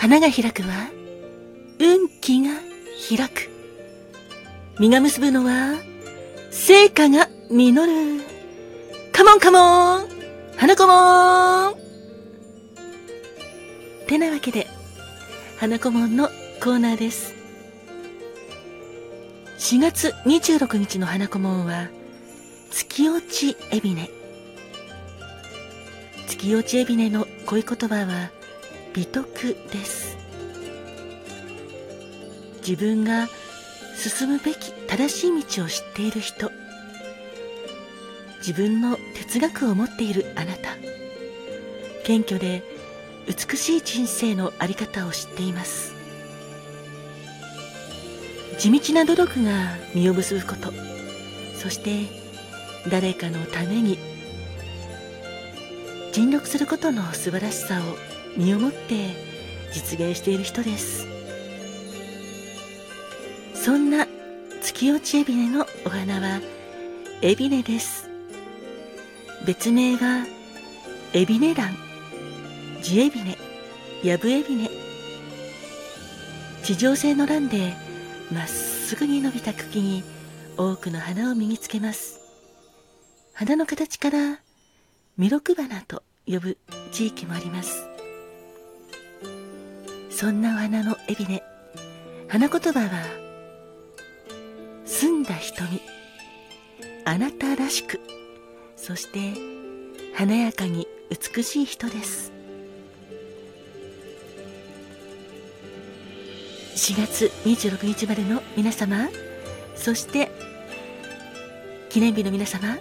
花が開くは、運気が開く。実が結ぶのは、成果が実る。カモンカモン花子もんてなわけで、花子門のコーナーです。4月26日の花子門は、月落ちエビネ。月落ちエビネの恋言葉は、美徳です。自分が進むべき正しい道を知っている人。自分の哲学を持っているあなた。謙虚で美しい人生のあり方を知っています地道な努力が実を結ぶことそして誰かのために尽力することの素晴らしさを身をもって実現している人ですそんな月落ちエビネのお花はエビネです別名はエビネラン地エビネ、ヤブエビネ。地上性の欄でまっすぐに伸びた茎に多くの花を身につけます。花の形から弥勒花と呼ぶ地域もあります。そんなお花のエビネ、花言葉は、澄んだ瞳、あなたらしく、そして華やかに美しい人です。4月26日までの皆様、そして記念日の皆様、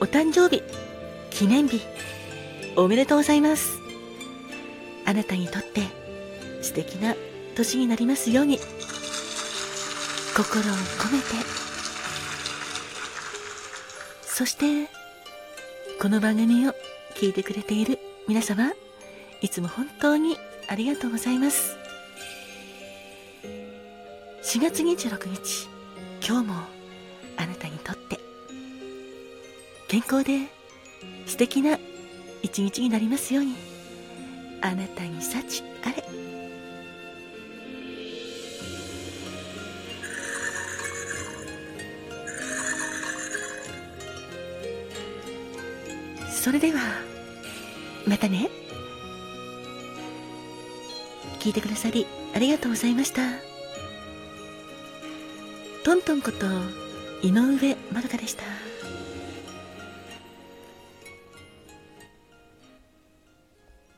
お誕生日、記念日、おめでとうございます。あなたにとって素敵な年になりますように、心を込めて、そして、この番組を聞いてくれている皆様、いつも本当にありがとうございます。4月26日、今日もあなたにとって健康で素敵な一日になりますように、あなたに幸あれ。それでは、またね。聞いてくださりありがとうございました。トントンこと井上まどかでした。